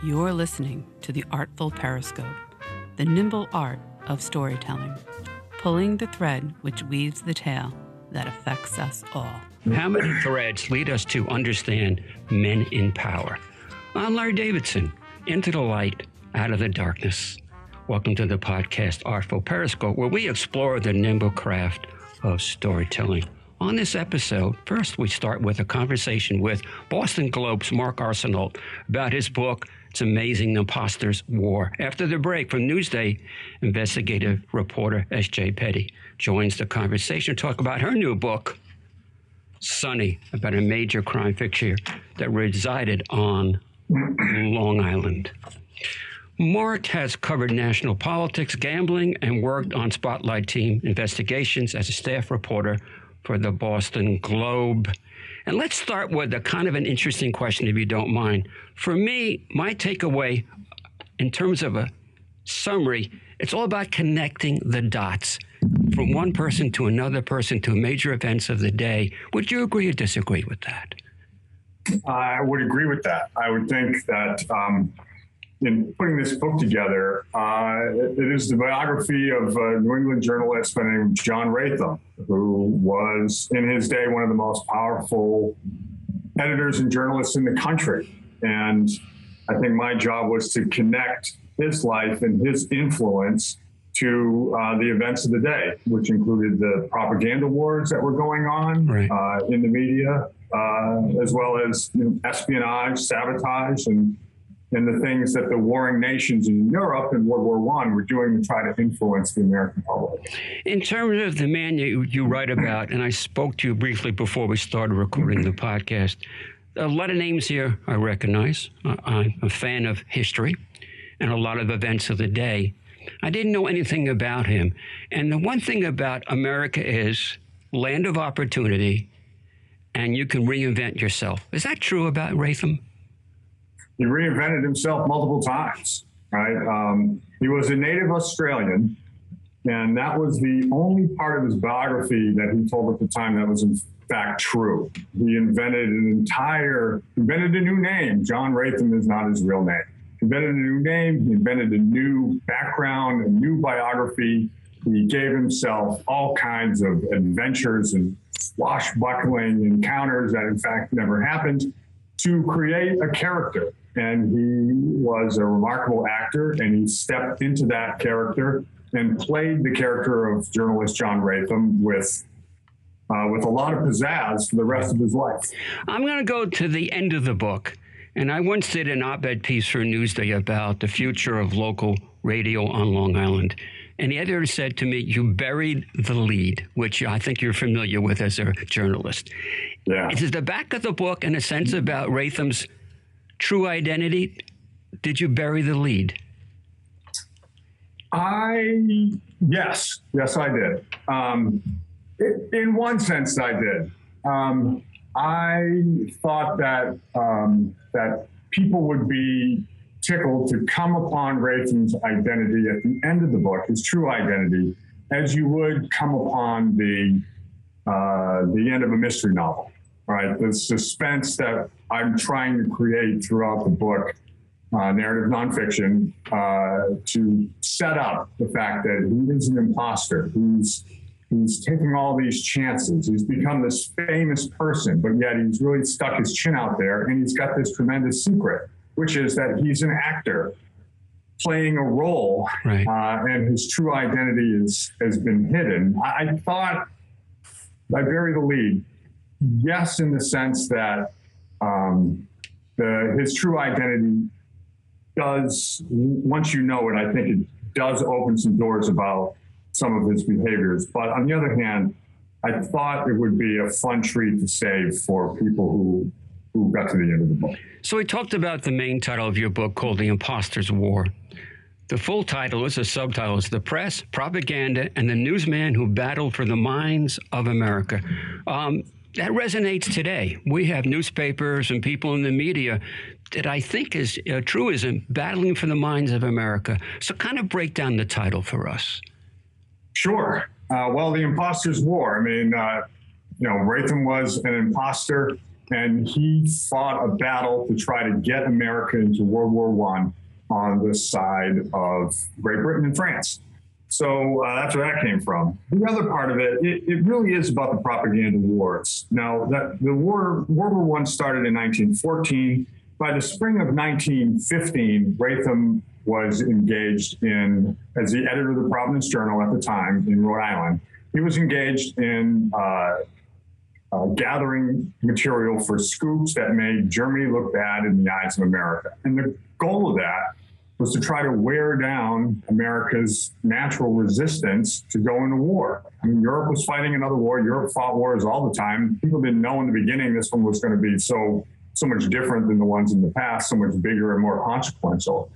You're listening to The Artful Periscope, the nimble art of storytelling, pulling the thread which weaves the tale that affects us all. How many threads lead us to understand men in power? I'm Larry Davidson, into the light, out of the darkness. Welcome to the podcast Artful Periscope, where we explore the nimble craft of storytelling. On this episode, first we start with a conversation with Boston Globe's Mark Arsenault about his book, It's Amazing Imposters War. After the break from Newsday, investigative reporter S.J. Petty joins the conversation to talk about her new book, Sunny, about a major crime fixture that resided on Long Island. Mark has covered national politics, gambling, and worked on Spotlight Team investigations as a staff reporter for the Boston Globe. And let's start with a kind of an interesting question, if you don't mind. For me, my takeaway in terms of a summary, it's all about connecting the dots from one person to another person to major events of the day. Would you agree or disagree with that? I would agree with that. I would think that um, in putting this book together, uh, it, it is the biography of a New England journalist by the name of John Rathom, who was in his day one of the most powerful editors and journalists in the country. And I think my job was to connect his life and his influence to uh, the events of the day, which included the propaganda wars that were going on Right. uh, in the media, uh, as well as you know, espionage, sabotage, and and the things that the warring nations in Europe in World War One were doing to try to influence the American public. In terms of the man you, you write about, and I spoke to you briefly before we started recording the podcast, a lot of names here I recognize. I'm a fan of history and a lot of events of the day. I didn't know anything about him. And the one thing about America is land of opportunity, and you can reinvent yourself. Is that true about Rathom? He reinvented himself multiple times. Right? Um, he was a native Australian, and that was the only part of his biography that he told at the time that was in fact true. He invented an entire, invented a new name. John Rathom is not his real name. He invented a new name. He invented a new background, a new biography. He gave himself all kinds of adventures and swashbuckling encounters that, in fact, never happened to create a character. And he was a remarkable actor, and he stepped into that character and played the character of journalist John Rathom with uh, with a lot of pizzazz for the rest of his life. I'm going to go to the end of the book. And I once did an op ed piece for Newsday about the future of local radio on Long Island. And the editor said to me, You buried the lead, which I think you're familiar with as a journalist. Yeah. Is the back of the book in a sense about Rathom's true identity? Did you bury the lead? I yes, yes, I did. Um, i- in one sense, I did. Um, I thought that um, that people would be tickled to come upon Rathom's identity at the end of the book, his true identity, as you would come upon the uh, the end of a mystery novel. Right, the suspense that I'm trying to create throughout the book uh, narrative nonfiction uh, to set up the fact that he is an imposter. He's he's taking all these chances. He's become this famous person, but yet he's really stuck his chin out there, and he's got this tremendous secret, which is that he's an actor playing a role, Right. uh, and his true identity is has been hidden. I, I thought I bury the lead. Yes, in the sense that um, the his true identity does once you know it, I think it does open some doors about some of his behaviors. But on the other hand, I thought it would be a fun treat to save for people who who got to the end of the book. So we talked about the main title of your book called The Imposter's War. The full title is a subtitle is The Press, Propaganda, and the Newsman Who Battled for the Minds of America. Um, that resonates today. We have newspapers and people in the media that I think is a truism battling for the minds of America. So, kind of break down the title for us. Sure. Uh, well, the imposter's war. I mean, uh, you know, Rathom was an imposter and he fought a battle to try to get America into World War One on the side of Great Britain and France. So uh, that's where that came from. The other part of it, it, it, really is about the propaganda wars. Now, that the war, World War One started in 1914. By the spring of 1915, Rathom was engaged in, as the editor of the Providence Journal at the time in Rhode Island, he was engaged in uh, uh, gathering material for scoops that made Germany look bad in the eyes of America. And the goal of that was to try to wear down America's natural resistance to go into war. I mean, Europe was fighting another war. Europe fought wars all the time. People didn't know in the beginning this one was going to be so so much different than the ones in the past, so much bigger and more consequential.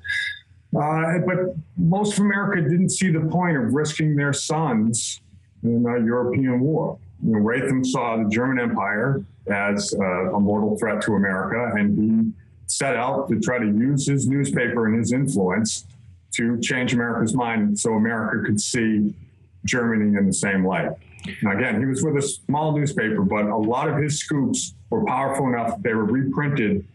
Uh, but most of America didn't see the point of risking their sons in a European war. You know, saw the German Empire as uh, a mortal threat to America, and he set out to try to use his newspaper and his influence to change America's mind so America could see Germany in the same light. Again, he was with a small newspaper, but a lot of his scoops were powerful enough that they were reprinted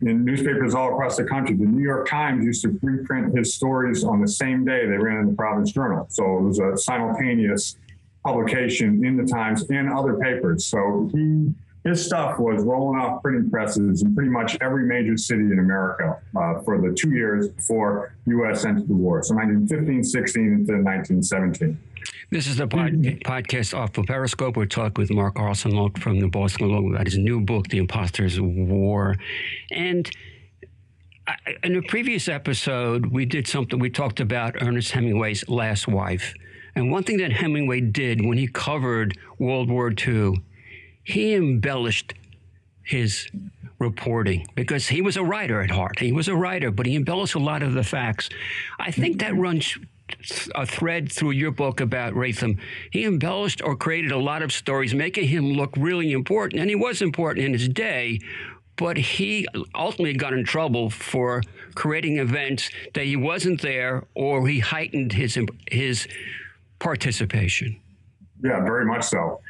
in newspapers all across the country. The New York Times used to reprint his stories on the same day they ran in the Providence Journal. So it was a simultaneous publication in the Times and other papers. So he his stuff was rolling off printing presses in pretty much every major city in America uh, for the two years before U.S. entered the war. So 1915, 16 into 1917. This is the pod- podcast Artful Periscope. We're talking with Mark Arsenault from the Boston Globe about his new book, The Imposter's War. And I, in a previous episode, we did something, we talked about Ernest Hemingway's last wife. And one thing that Hemingway did when he covered World War II he embellished his reporting because he was a writer at heart. He was a writer, but he embellished a lot of the facts. I think that runs a thread through your book about Rathom. He embellished or created a lot of stories, making him look really important. And he was important in his day, but he ultimately got in trouble for creating events that he wasn't there or he heightened his, his participation. Yeah, very much so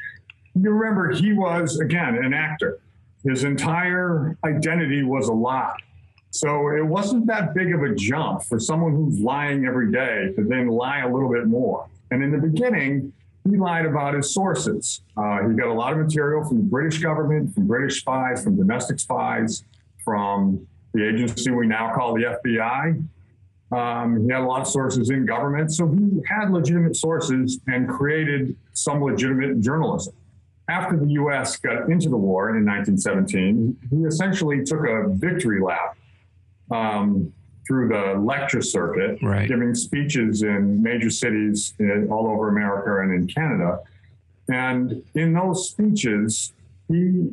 you remember he was, again, an actor. His entire identity was a lie. So it wasn't that big of a jump for someone who's lying every day to then lie a little bit more. And in the beginning, he lied about his sources. Uh, he got a lot of material from the British government, from British spies, from domestic spies, from the agency we now call the FBI. Um, he had a lot of sources in government. So he had legitimate sources and created some legitimate journalism after the U.S. got into the war in 1917, he essentially took a victory lap um, through the lecture circuit, right. giving speeches in major cities in, all over America and in Canada. And in those speeches, he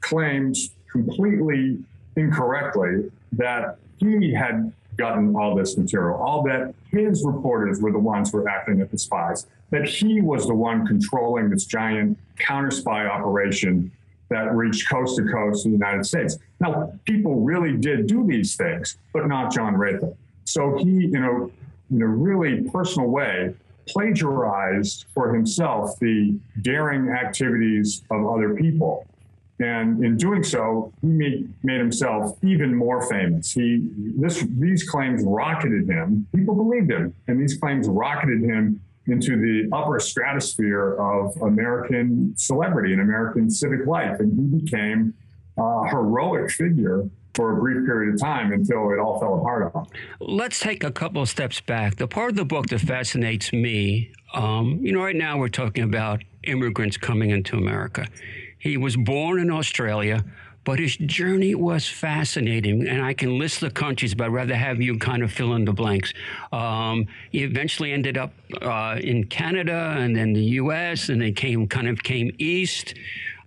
claimed completely incorrectly that he had gotten all this material, all that his reporters were the ones who were acting as the spies that he was the one controlling this giant counter spy operation that reached coast to coast in the United States. Now, people really did do these things, but not John Rathom. So he, in a, in a really personal way, plagiarized for himself the daring activities of other people. And in doing so, he made, made himself even more famous. He, this, these claims rocketed him. People believed him, and these claims rocketed him into the upper stratosphere of American celebrity and American civic life. And he became a heroic figure for a brief period of time until it all fell apart on. Let's take a couple of steps back. The part of the book that fascinates me, um, you know, right now we're talking about immigrants coming into America. He was born in Australia, but his journey was fascinating, and I can list the countries, but I'd rather have you kind of fill in the blanks. Um, he eventually ended up uh, in Canada and then the U.S., and then came kind of came east.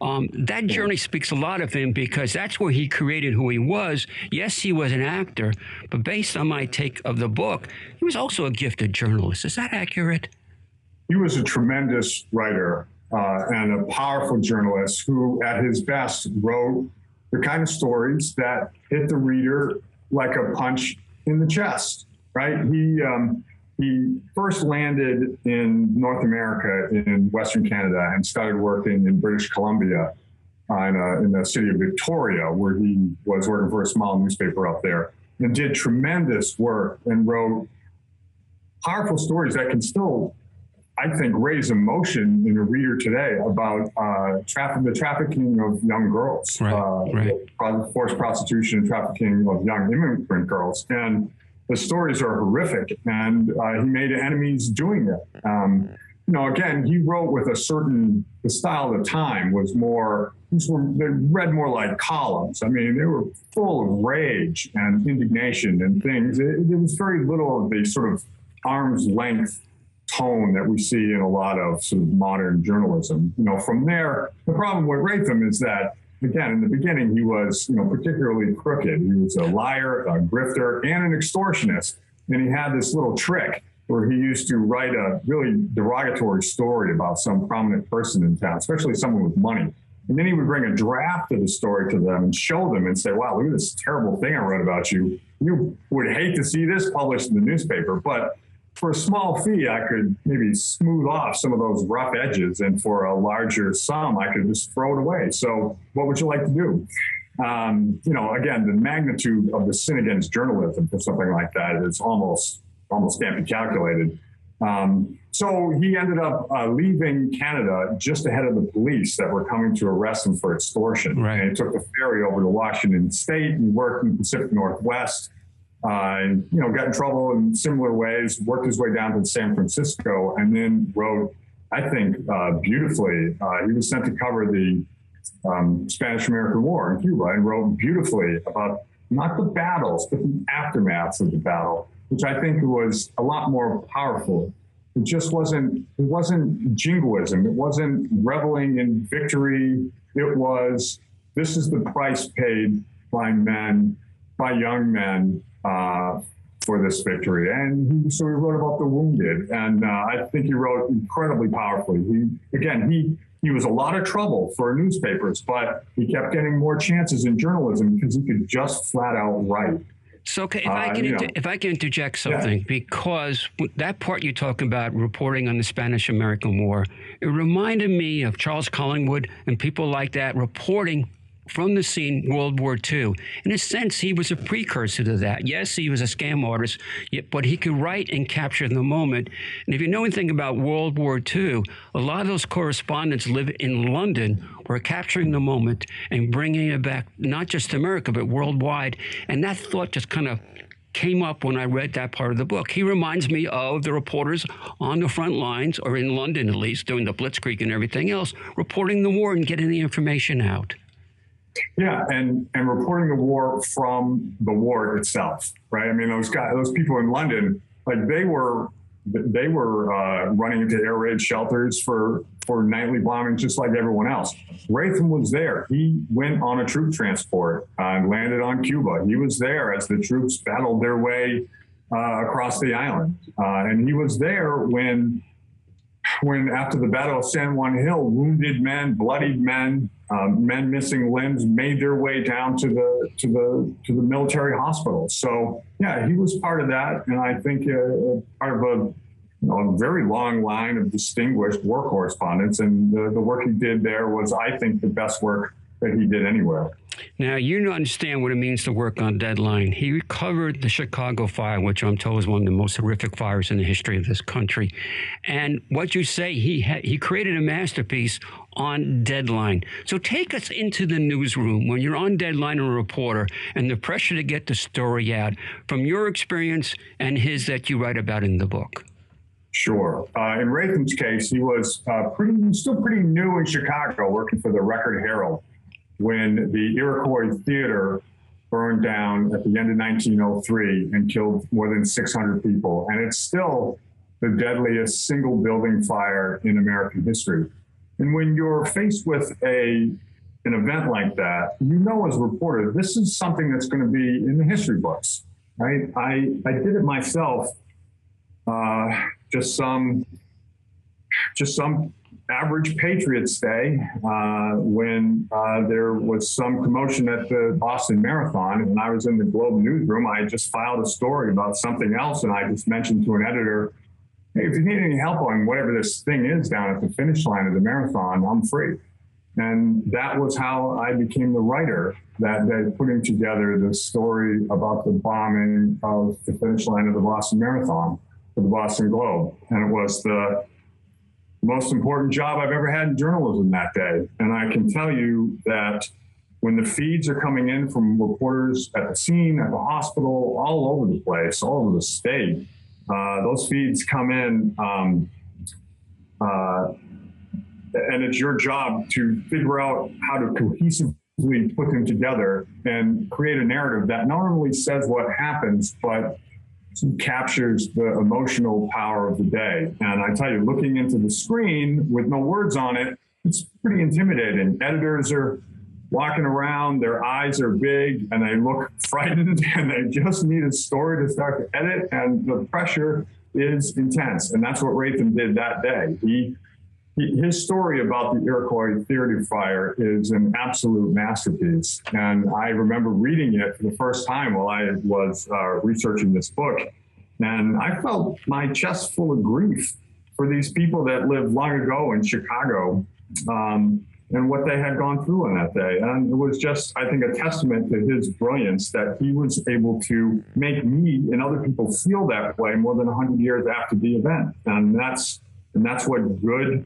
Um, that journey speaks a lot of him because that's where he created who he was. Yes, he was an actor, but based on my take of the book, he was also a gifted journalist. Is that accurate? He was a tremendous writer uh, and a powerful journalist who, at his best, wrote the kind of stories that hit the reader like a punch in the chest, right? He um, he first landed in North America in Western Canada and started working in British Columbia in, a, in the city of Victoria, where he was working for a small newspaper up there, and did tremendous work and wrote powerful stories that can still, I think, raise emotion in a reader today about uh, traffic, the trafficking of young girls, right, uh, right. forced prostitution and trafficking of young immigrant girls. And the stories are horrific, and uh, he made enemies doing it. Um, you know, again, he wrote with a certain the style of the time was more. These were they read more like columns. I mean, they were full of rage and indignation and things. It, there was very little of the sort of arm's length tone that we see in a lot of sort of modern journalism. You know, from there, the problem with Rathom is that again, in the beginning, he was, you know, particularly crooked. He was a liar, a grifter, and an extortionist. And he had this little trick where he used to write a really derogatory story about some prominent person in town, especially someone with money. And then he would bring a draft of the story to them and show them and say, wow, look at this terrible thing I wrote about you. You would hate to see this published in the newspaper, but for a small fee, I could maybe smooth off some of those rough edges, and for a larger sum, I could just throw it away. So, what would you like to do? Um, you know, again, the magnitude of the sin against journalism for something like that is almost almost can't be calculated. Um, so he ended up uh, leaving Canada just ahead of the police that were coming to arrest him for extortion. Right. And he took the ferry over to Washington State. and worked in the Pacific Northwest uh, and you know got in trouble in similar ways. Worked his way down to San Francisco, and then wrote, I think, uh, beautifully. Uh, he was sent to cover the um, Spanish American War in Cuba, and wrote beautifully about not the battles, but the aftermaths of the battle, which I think was a lot more powerful. It just wasn't. It wasn't jingoism. It wasn't reveling in victory. It was. This is the price paid by men, by young men uh, for this victory. And he, so he wrote about the wounded, and uh, I think he wrote incredibly powerfully. He again he he was a lot of trouble for newspapers, but he kept getting more chances in journalism because he could just flat out write. So, okay, if, uh, I can inter- if I can interject something, yeah. because that part you're talking about reporting on the Spanish American War, it reminded me of Charles Collingwood and people like that reporting from the scene World War II. In a sense, he was a precursor to that. Yes, he was a scam artist, but he could write and capture the moment. And if you know anything about World War II, a lot of those correspondents live in London were capturing the moment and bringing it back, not just to America, but worldwide. And that thought just kind of came up when I read that part of the book. He reminds me of the reporters on the front lines, or in London at least, doing the Blitzkrieg and everything else, reporting the war and getting the information out. Yeah, and and reporting the war from the war itself, right? I mean, those guys, those people in London, like they were they were uh, running into air raid shelters for for nightly bombings, just like everyone else. Rathom was there. He went on a troop transport uh, and landed on Cuba. He was there as the troops battled their way uh, across the island, uh, and he was there when when after the Battle of San Juan Hill, wounded men, bloodied men, um, men missing limbs made their way down to the to the to the military hospital. So yeah, he was part of that, and I think uh, part of a, you know, a very long line of distinguished war correspondents. And the, the work he did there was, I think, the best work that he did anywhere. Now, you understand what it means to work on deadline. He recovered the Chicago fire, which I'm told is one of the most horrific fires in the history of this country. And what you say, he, ha- he created a masterpiece on deadline. So take us into the newsroom when you're on deadline a reporter and the pressure to get the story out from your experience and his that you write about in the book. Sure. Uh, in Rathom's case, he was uh, pretty, still pretty new in Chicago, working for the Record Herald when the Iroquois Theater burned down at the end of 1903 and killed more than 600 people. And it's still the deadliest single building fire in American history. And when you're faced with a an event like that, you know as a reporter, this is something that's going to be in the history books, right? I, I did it myself uh, just some just some average Patriots day uh, when uh, there was some commotion at the Boston Marathon, and I was in the Globe newsroom. I just filed a story about something else, and I just mentioned to an editor, "Hey, if you need any help on whatever this thing is down at the finish line of the marathon, I'm free." And that was how I became the writer that day, putting together the story about the bombing of the finish line of the Boston Marathon for the Boston Globe. And it was the most important job I've ever had in journalism that day. And I can tell you that when the feeds are coming in from reporters at the scene, at the hospital, all over the place, all over the state, uh, those feeds come in. Um, uh, and it's your job to figure out how to cohesively put them together and create a narrative that not only says what happens, but captures the emotional power of the day. And I tell you, looking into the screen with no words on it, it's pretty intimidating. Editors are walking around, their eyes are big and they look frightened and they just need a story to start to edit. And the pressure is intense. And that's what Rathom did that day. He his story about the Iroquois Theater Fire is an absolute masterpiece. And I remember reading it for the first time while I was uh, researching this book. And I felt my chest full of grief for these people that lived long ago in Chicago um, and what they had gone through on that day. And it was just, I think, a testament to his brilliance that he was able to make me and other people feel that way more than 100 years after the event. And that's and that's what good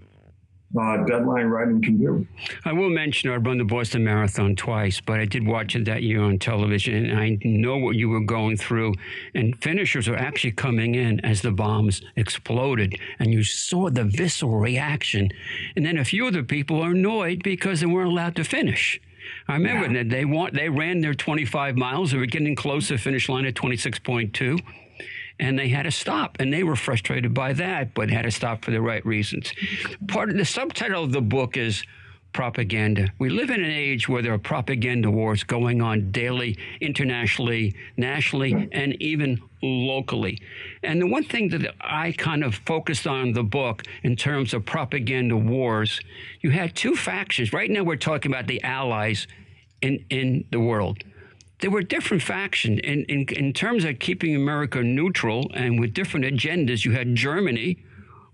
uh, deadline writing can do. I will mention I've run the Boston Marathon twice, but I did watch it that year on television, and I know what you were going through. And finishers are actually coming in as the bombs exploded, and you saw the visceral reaction. And then a few of the people are annoyed because they weren't allowed to finish. I remember yeah. that they want they ran their 25 miles. They were getting close to finish line at 26.2 and they had to stop. And they were frustrated by that, but had to stop for the right reasons. Part of the subtitle of the book is propaganda. We live in an age where there are propaganda wars going on daily, internationally, nationally, and even locally. And the one thing that I kind of focused on the book in terms of propaganda wars, you had two factions. Right now, we're talking about the allies in, in the world there were different factions in, in, in terms of keeping America neutral and with different agendas. You had Germany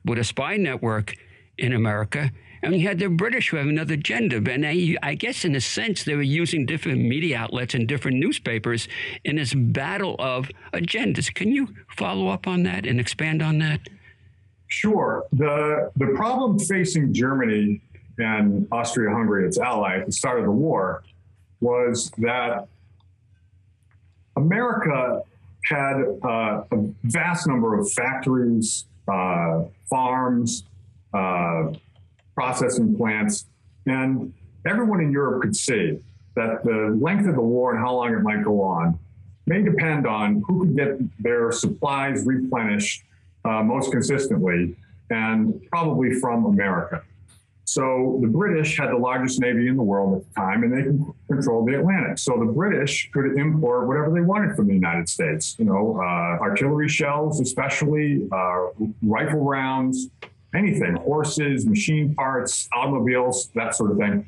with a spy network in America, and you had the British who have another agenda. And I, I guess, in a sense, they were using different media outlets and different newspapers in this battle of agendas. Can you follow up on that and expand on that? Sure. The, the problem facing Germany and Austria Hungary, its ally, at the start of the war, was that America had uh, a vast number of factories, uh, farms, uh, processing plants, and everyone in Europe could see that the length of the war and how long it might go on may depend on who could get their supplies replenished uh, most consistently, and probably from America. So the British had the largest navy in the world at the time, and they controlled the Atlantic. So the British could import whatever they wanted from the United States. You know, uh, artillery shells, especially uh, rifle rounds, anything, horses, machine parts, automobiles, that sort of thing.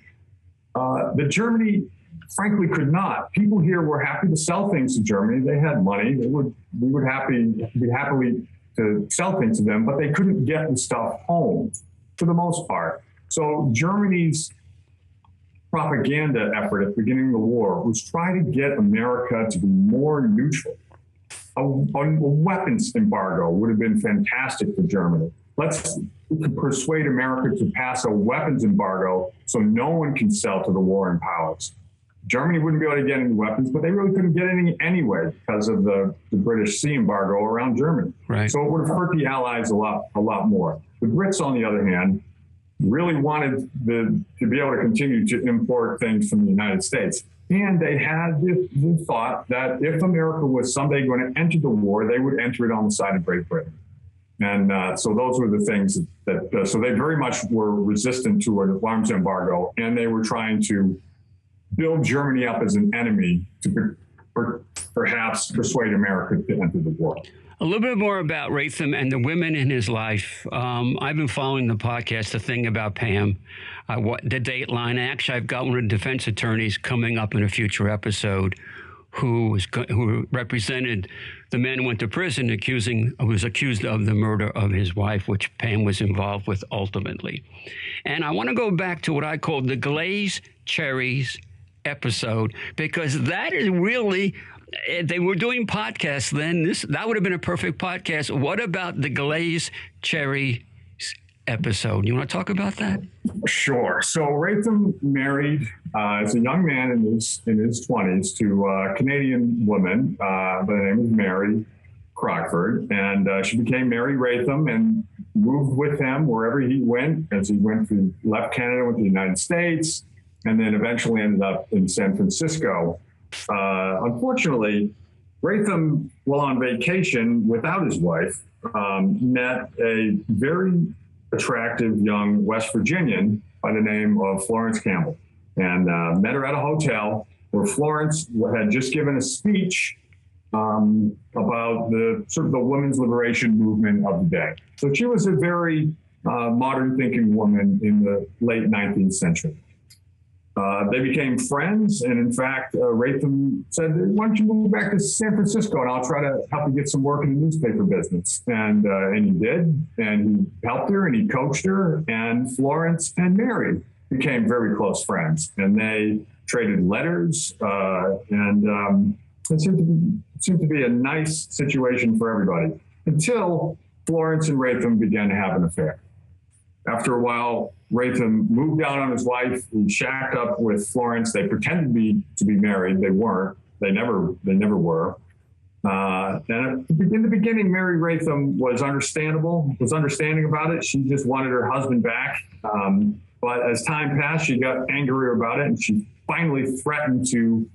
Uh, the Germany, frankly, could not. People here were happy to sell things to Germany. They had money. They would we would happy be happily to sell things to them, but they couldn't get the stuff home for the most part. So Germany's propaganda effort at the beginning of the war was try to get America to be more neutral. A, a, weapons embargo would have been fantastic for Germany. Let's persuade America to pass a weapons embargo so no one can sell to the warring powers. Germany wouldn't be able to get any weapons, but they really couldn't get any anyway because of the, the British sea embargo around Germany. Right. So it would have hurt the Allies a lot, a lot more. The Brits, on the other hand, really wanted the, to be able to continue to import things from the United States. And they had the, the thought that if America was someday going to enter the war, they would enter it on the side of Great Britain. And uh, so those were the things that, uh, so they very much were resistant to an arms embargo, and they were trying to build Germany up as an enemy to perhaps persuade America to enter the war. A little bit more about Rathom and the women in his life. Um, I've been following the podcast, the thing about Pam, uh, what the Dateline. Actually, I've got one of the defense attorneys coming up in a future episode who was who represented the man who went to prison, accusing was accused of the murder of his wife, which Pam was involved with ultimately. And I want to go back to what I call the glaze cherries episode because that is really they were doing podcasts then. This that would have been a perfect podcast. What about the glaze cherry episode? You want to talk about that? Sure. So Rathom married uh, as a young man in his in his 20s to a canadian woman uh, by the name of mary crockford. And uh, she became mary Rathom and moved with him wherever he went as he went to left canada with the united states and then eventually ended up in san francisco uh, unfortunately, Rathom, while on vacation without his wife, um, met a very attractive young West Virginian by the name of Florence Campbell and uh, met her at a hotel where Florence had just given a speech um, about the sort of the women's liberation movement of the day. So she was a very uh, modern thinking woman in the late 19th century. Uh, they became friends, and in fact, uh, Rathom said, "Why don't you move back to San Francisco, and I'll try to help you get some work in the newspaper business." And uh, and he did, and he helped her, and he coached her, and Florence and Mary became very close friends, and they traded letters, uh, and um, it seemed to be seemed to be a nice situation for everybody until Florence and Rathom began to have an affair. After a while, Rathom moved out on his wife. He shacked up with Florence. They pretended to be to be married. They weren't. They never. They never were. Uh, and in the beginning, Mary Rathom was understandable, was understanding about it. She just wanted her husband back. Um, but as time passed, she got angrier about it, and she finally threatened to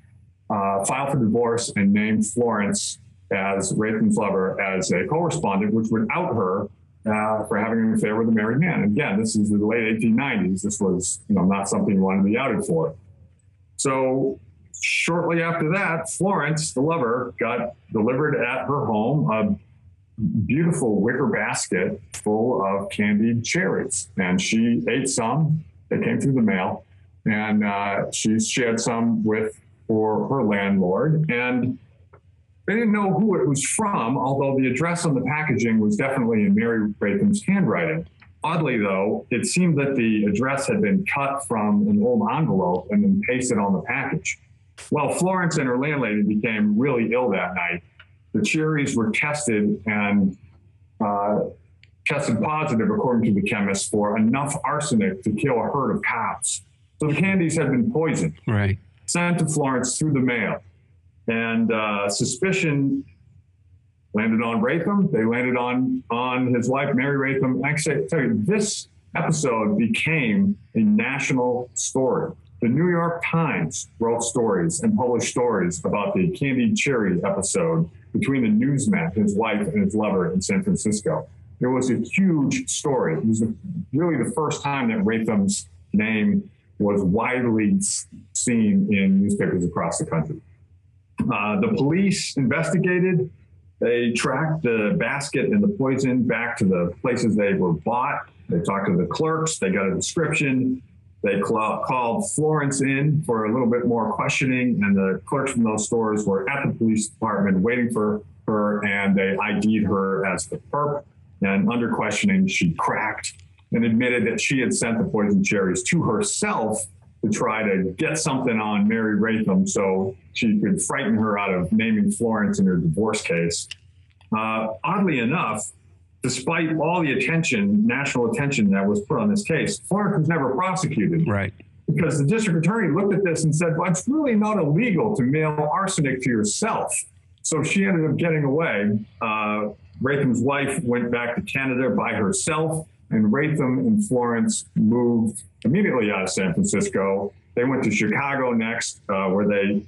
uh, file for divorce and name Florence as Rathom's lover as a correspondent, which would out her uh, for having an affair with a married man. Again, this is the late 1890s. This was, you know, not something you wanted to be outed for. So shortly after that, Florence, the lover, got delivered at her home a beautiful wicker basket full of candied cherries, and she ate some. They came through the mail, and uh, she shared some with for her landlord and they didn't know who it was from, although the address on the packaging was definitely in Mary Rathom's handwriting. Oddly, though, it seemed that the address had been cut from an old envelope and then pasted on the package. Well, Florence and her landlady became really ill that night. The cherries were tested and uh, tested positive, according to the chemist, for enough arsenic to kill a herd of cows. So the candies had been poisoned. Right. Sent to Florence through the mail and uh, suspicion landed on Rathom. They landed on on his wife, Mary Rathom. Actually, this episode became a national story. The New York Times wrote stories and published stories about the candied cherry episode between the newsman, his wife, and his lover in San Francisco. It was a huge story. It was really the first time that Rathom's name was widely seen in newspapers across the country. Uh, the police investigated. They tracked the basket and the poison back to the places they were bought. They talked to the clerks. They got a description. They cl- called Florence in for a little bit more questioning, and the clerks from those stores were at the police department waiting for her, and they ID'd her as the perp. And under questioning, she cracked and admitted that she had sent the poison cherries to herself to try to get something on Mary Rathom so she could frighten her out of naming Florence in her divorce case. Uh, oddly enough, despite all the attention, national attention that was put on this case, Florence was never prosecuted. Right. Because the district attorney looked at this and said, well, it's really not illegal to mail arsenic to yourself. So she ended up getting away. Uh, Rathom's wife went back to Canada by herself and Rathom and Florence moved immediately out of San Francisco. They went to Chicago next, uh, where they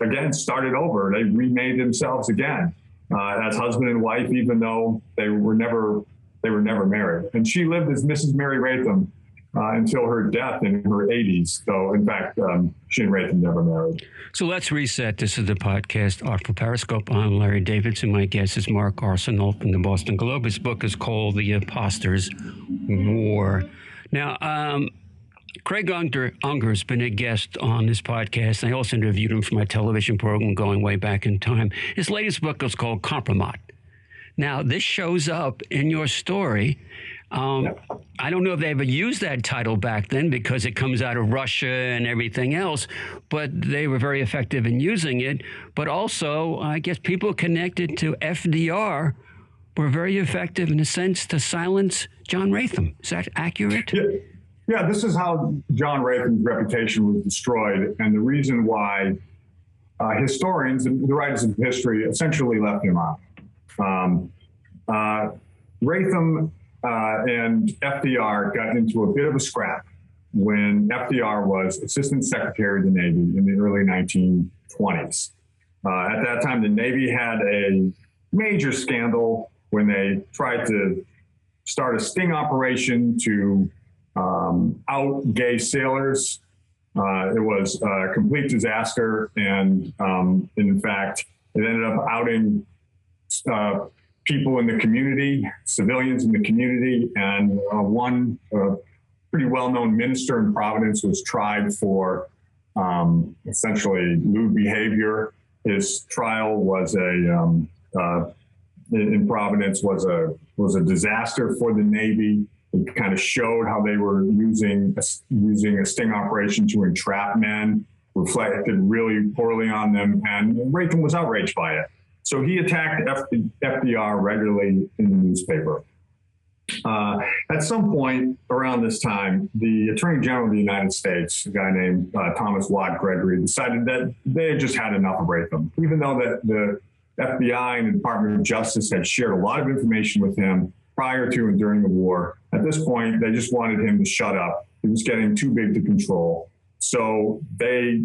again started over. They remade themselves again uh, as husband and wife, even though they were never they were never married. And she lived as Mrs. Mary Rathom uh, until her death in her 80s. So, in fact, um, she and Rathom never married. So let's reset. This is the podcast Artful Periscope. I'm Larry Davidson. My guest is Mark Arsenault from the Boston Globe. His book is called The Imposter's War. Now, um, Craig Unger, Unger has been a guest on this podcast. I also interviewed him for my television program going way back in time. His latest book is called Kompromat. Now, this shows up in your story. Um, yep. I don't know if they ever used that title back then because it comes out of Russia and everything else, but they were very effective in using it. But also, I guess people connected to FDR were very effective in a sense to silence John Rathom. Is that accurate? Yeah. Yeah, this is how John Rathom's reputation was destroyed, and the reason why uh, historians and the writers of history essentially left him out. Um, uh, Rathom uh, and FDR got into a bit of a scrap when FDR was Assistant Secretary of the Navy in the early 1920s. Uh, at that time, the Navy had a major scandal when they tried to start a sting operation to um, out gay sailors. Uh, it was a complete disaster, and um, in fact, it ended up outing uh, people in the community, civilians in the community, and uh, one uh, pretty well-known minister in Providence was tried for um, essentially lewd behavior. His trial was a um, uh, in Providence was a was a disaster for the Navy. It kind of showed how they were using a, using a sting operation to entrap men, reflected really poorly on them, and Rathom was outraged by it. So he attacked FDR regularly in the newspaper. Uh, at some point around this time, the Attorney General of the United States, a guy named uh, Thomas Watt Gregory, decided that they had just had enough of Rathom, even though that the FBI and the Department of Justice had shared a lot of information with him prior to and during the war. At this point, they just wanted him to shut up. He was getting too big to control. So they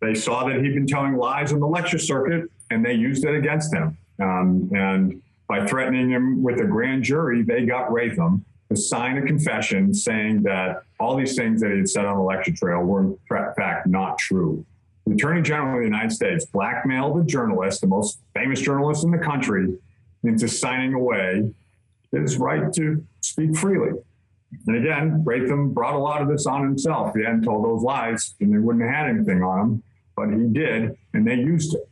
they saw that he'd been telling lies on the lecture circuit, and they used it against him. Um, and by threatening him with a grand jury, they got Rathom to sign a confession saying that all these things that he had said on the lecture trail were in fact not true. The Attorney General of the United States blackmailed a journalist, the most famous journalist in the country, into signing away his right to speak freely. And again, Rathom brought a lot of this on himself. He hadn't told those lies, and they wouldn't have had anything on him, but he did, and they used it.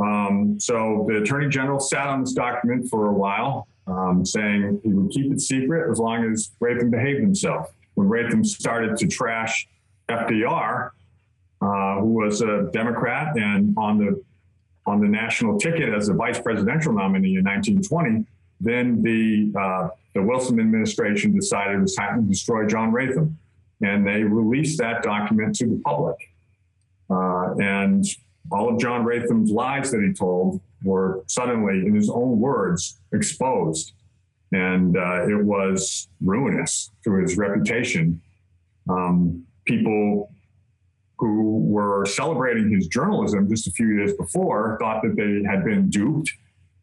Um, so the Attorney General sat on this document for a while, um, saying he would keep it secret as long as Rathom behaved himself. When Rathom started to trash FDR, uh, who was a Democrat and on the on the national ticket as a vice presidential nominee in 1920, then the uh, the Wilson administration decided it was time to destroy John Rathom, and they released that document to the public. Uh, and all of John Rathom's lies that he told were suddenly, in his own words, exposed, and uh, it was ruinous to his reputation. Um, people who were celebrating his journalism just a few years before thought that they had been duped.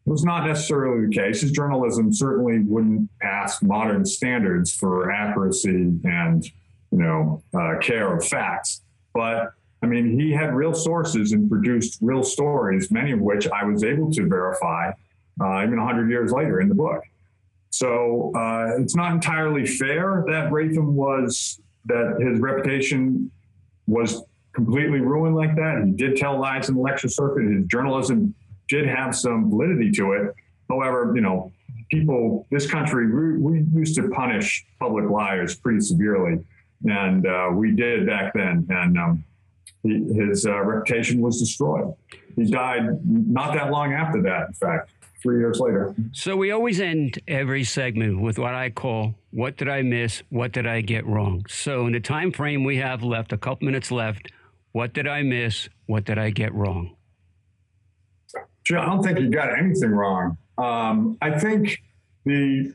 It was not necessarily the case. His journalism certainly wouldn't pass modern standards for accuracy and, you know, uh, care of facts. But I mean, he had real sources and produced real stories, many of which I was able to verify uh, even 100 years later in the book. So uh, it's not entirely fair that Rathom was, that his reputation was completely ruined like that. He did tell lies in the lecture circuit. His journalism did have some validity to it. However, you know, people, this country, we, we used to punish public liars pretty severely. And uh, we did back then. And um, he, his uh, reputation was destroyed. He died not that long after that, in fact three years later. So we always end every segment with what I call "What did I miss? What did I get wrong?" So in the time frame we have left, a couple minutes left, what did I miss? What did I get wrong? Sure, I don't think you got anything wrong. Um, I think the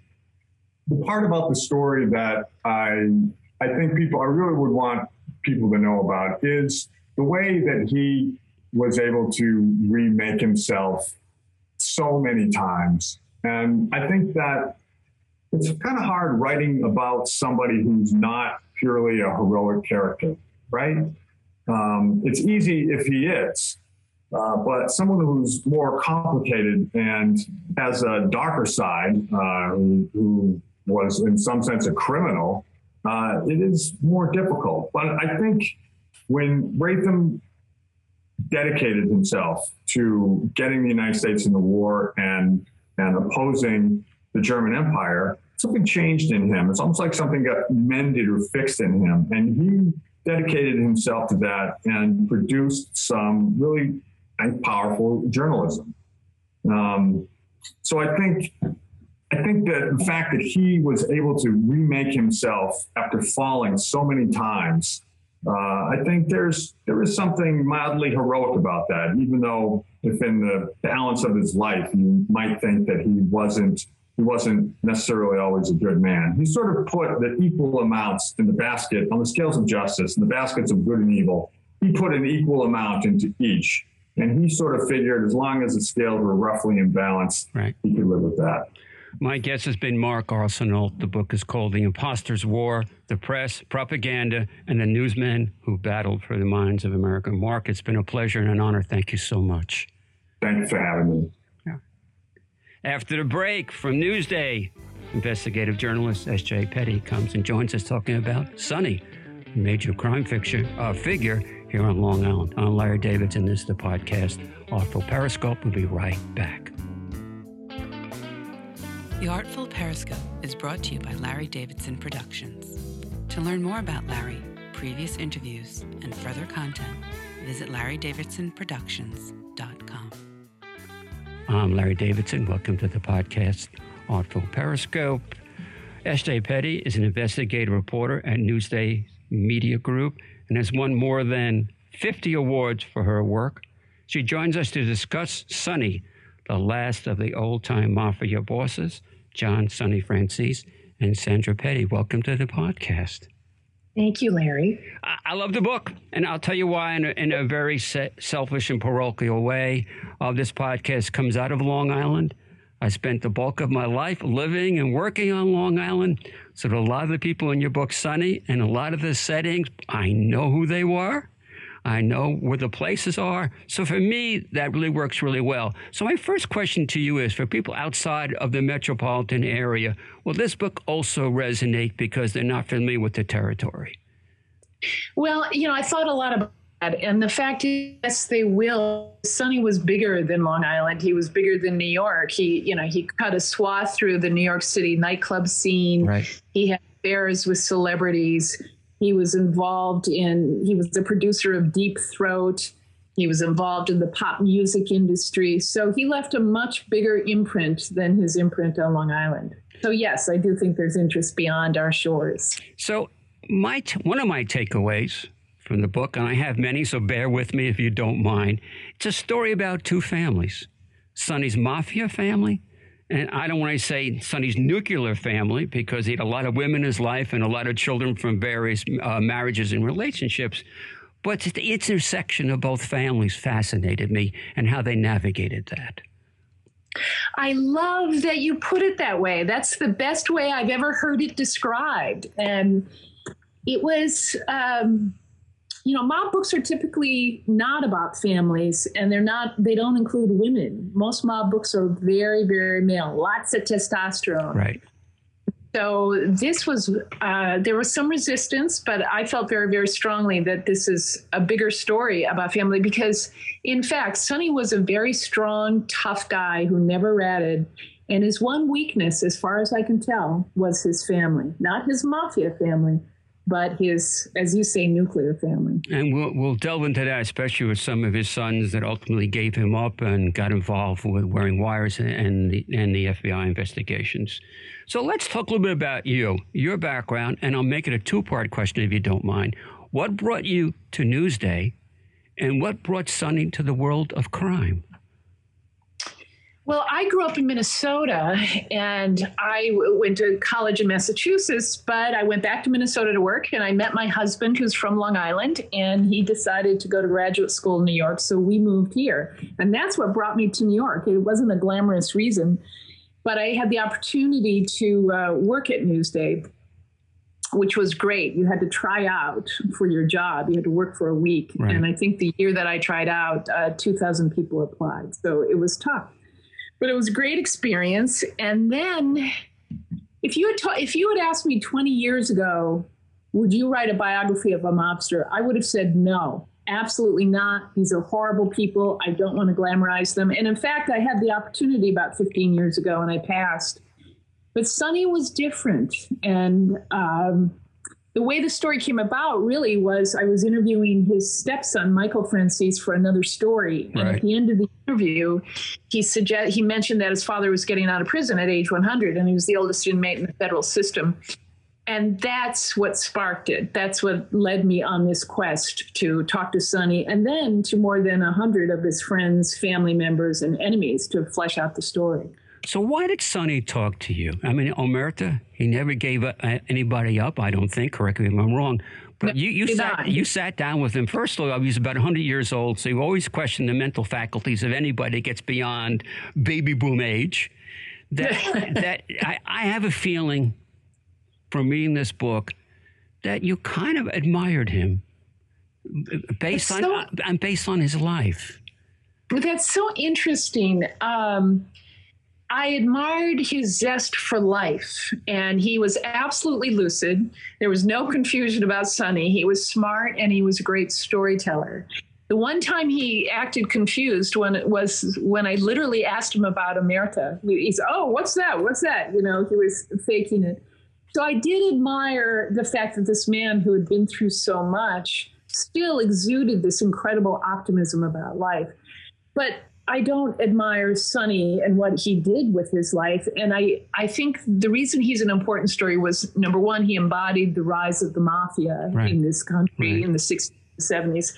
the part about the story that I I think people I really would want people to know about is the way that he was able to remake himself so many times. And I think that it's kind of hard writing about somebody who's not purely a heroic character, right? Um, it's easy if he is, uh, but someone who's more complicated and has a darker side, uh, who, who, was in some sense a criminal, uh, it is more difficult. But I think when Rathom dedicated himself to getting the United States in the war and and opposing the German Empire, something changed in him. It's almost like something got mended or fixed in him, and he dedicated himself to that and produced some really powerful journalism. Um, so I think I think that the fact that he was able to remake himself after falling so many times, uh, I think there's there is something mildly heroic about that. Even though, if in the balance of his life, you might think that he wasn't he wasn't necessarily always a good man. He sort of put the equal amounts in the basket on the scales of justice, in the baskets of good and evil. He put an equal amount into each. And he sort of figured as long as the scales were roughly in balance, right. he could live with that. My guest has been Mark Arsenault. The book is called The Imposter's War The Press, Propaganda, and the Newsmen Who Battled for the Minds of America. Mark, it's been a pleasure and an honor. Thank you so much. Thanks for having me. Yeah. After the break from Newsday, investigative journalist S.J. Peddie comes and joins us talking about Sonny, a major crime fiction, uh, figure here on Long Island. I'm Larry Davidson. This is the podcast Artful Periscope. We'll be right back. The Artful Periscope is brought to you by Larry Davidson Productions. To learn more about Larry, previous interviews, and further content, visit larrydavidsonproductions.com. I'm Larry Davidson. Welcome to the podcast Artful Periscope. S.J. Peddie is an investigative reporter at Newsday Media Group and has won more than 50 awards for her work. She joins us to discuss Sonny, the last of the old time mafia bosses, John Sonny Franzese and Sandra Peddie. Welcome to the podcast. Thank you, Larry. I, I love the book, and I'll tell you why in a, in a very se- selfish and parochial way. Uh, this podcast comes out of Long Island. I spent the bulk of my life living and working on Long Island. So, a lot of the people in your book, Sonny, and a lot of the settings, I know who they were. I know where the places are. So for me, that really works really well. So my first question to you is for people outside of the metropolitan area, will this book also resonate because they're not familiar with the territory? Well, you know, I thought a lot about that. And the fact is, yes, they will. Sonny was bigger than Long Island. He was bigger than New York. He, you know, he cut a swath through the New York City nightclub scene. Right. He had affairs with celebrities. He was involved in, he was the producer of Deep Throat. He was involved in the pop music industry. So he left a much bigger imprint than his imprint on Long Island. So, yes, I do think there's interest beyond our shores. So, my t- one of my takeaways from the book, and I have many, so bear with me if you don't mind. It's a story about two families Sonny's mafia family and I don't want to say Sonny's nuclear family because he had a lot of women in his life and a lot of children from various uh, marriages and relationships. But the intersection of both families fascinated me and how they navigated that. I love that you put it that way. That's the best way I've ever heard it described. And it was. Um, you know, mob books are typically not about families and they're not, they don't include women. Most mob books are very, very male, lots of testosterone. Right. So this was, uh, there was some resistance, but I felt very, very strongly that this is a bigger story about family because, in fact, Sonny was a very strong, tough guy who never ratted. And his one weakness, as far as I can tell, was his family, not his mafia family, but his, as you say, nuclear family. And we'll, we'll delve into that, especially with some of his sons that ultimately gave him up and got involved with wearing wires and the, and the FBI investigations. So let's talk a little bit about you, your background, and I'll make it a two part question if you don't mind. What brought you to Newsday, and what brought Sonny to the world of crime? Well, I grew up in Minnesota and I went to college in Massachusetts, but I went back to Minnesota to work and I met my husband who's from Long Island and he decided to go to graduate school in New York. So we moved here. And that's what brought me to New York. It wasn't a glamorous reason, but I had the opportunity to uh, work at Newsday, which was great. You had to try out for your job, you had to work for a week. Right. And I think the year that I tried out, uh, 2,000 people applied. So it was tough but it was a great experience. And then if you had ta- if you had asked me 20 years ago, would you write a biography of a mobster? I would have said no. Absolutely not. These are horrible people. I don't want to glamorize them. And in fact, I had the opportunity about 15 years ago and I passed. But Sonny was different. And um, the way the story came about really was I was interviewing his stepson, Michael Franzese for another story. And Right. at the end of the interview, he suggest he mentioned that his father was getting out of prison at age 100 and he was the oldest inmate in the federal system. And that's what sparked it. That's what led me on this quest to talk to Sonny and then to more than 100 of his friends, family members, and enemies to flesh out the story. So why did Sonny talk to you? I mean, Omerta, he never gave uh, anybody up. I don't think. Correct me if I'm wrong. But No, you you sat not. you sat down with him. First of all, he was about 100 years old, so you always question the mental faculties of anybody that gets beyond baby boom age. That that I, I have a feeling from reading this book that you kind of admired him based It's on so- and based on his life. That's so interesting. Um, I admired his zest for life, and he was absolutely lucid. There was no confusion about Sonny. He was smart and he was a great storyteller. The one time he acted confused when it was when I literally asked him about Omerta. He's, oh, what's that? What's that? You know, he was faking it. So I did admire the fact that this man who had been through so much still exuded this incredible optimism about life. But I don't admire Sonny and what he did with his life. And I, I think the reason he's an important story was number one, he embodied the rise of the mafia Right. in this country Right. in the 60s 70s.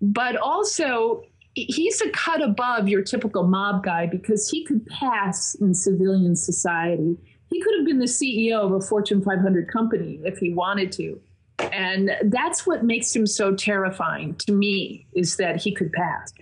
But also, he's a cut above your typical mob guy because he could pass in civilian society. He could have been the CEO of a Fortune 500 company if he wanted to. And that's what makes him so terrifying to me is that he could pass.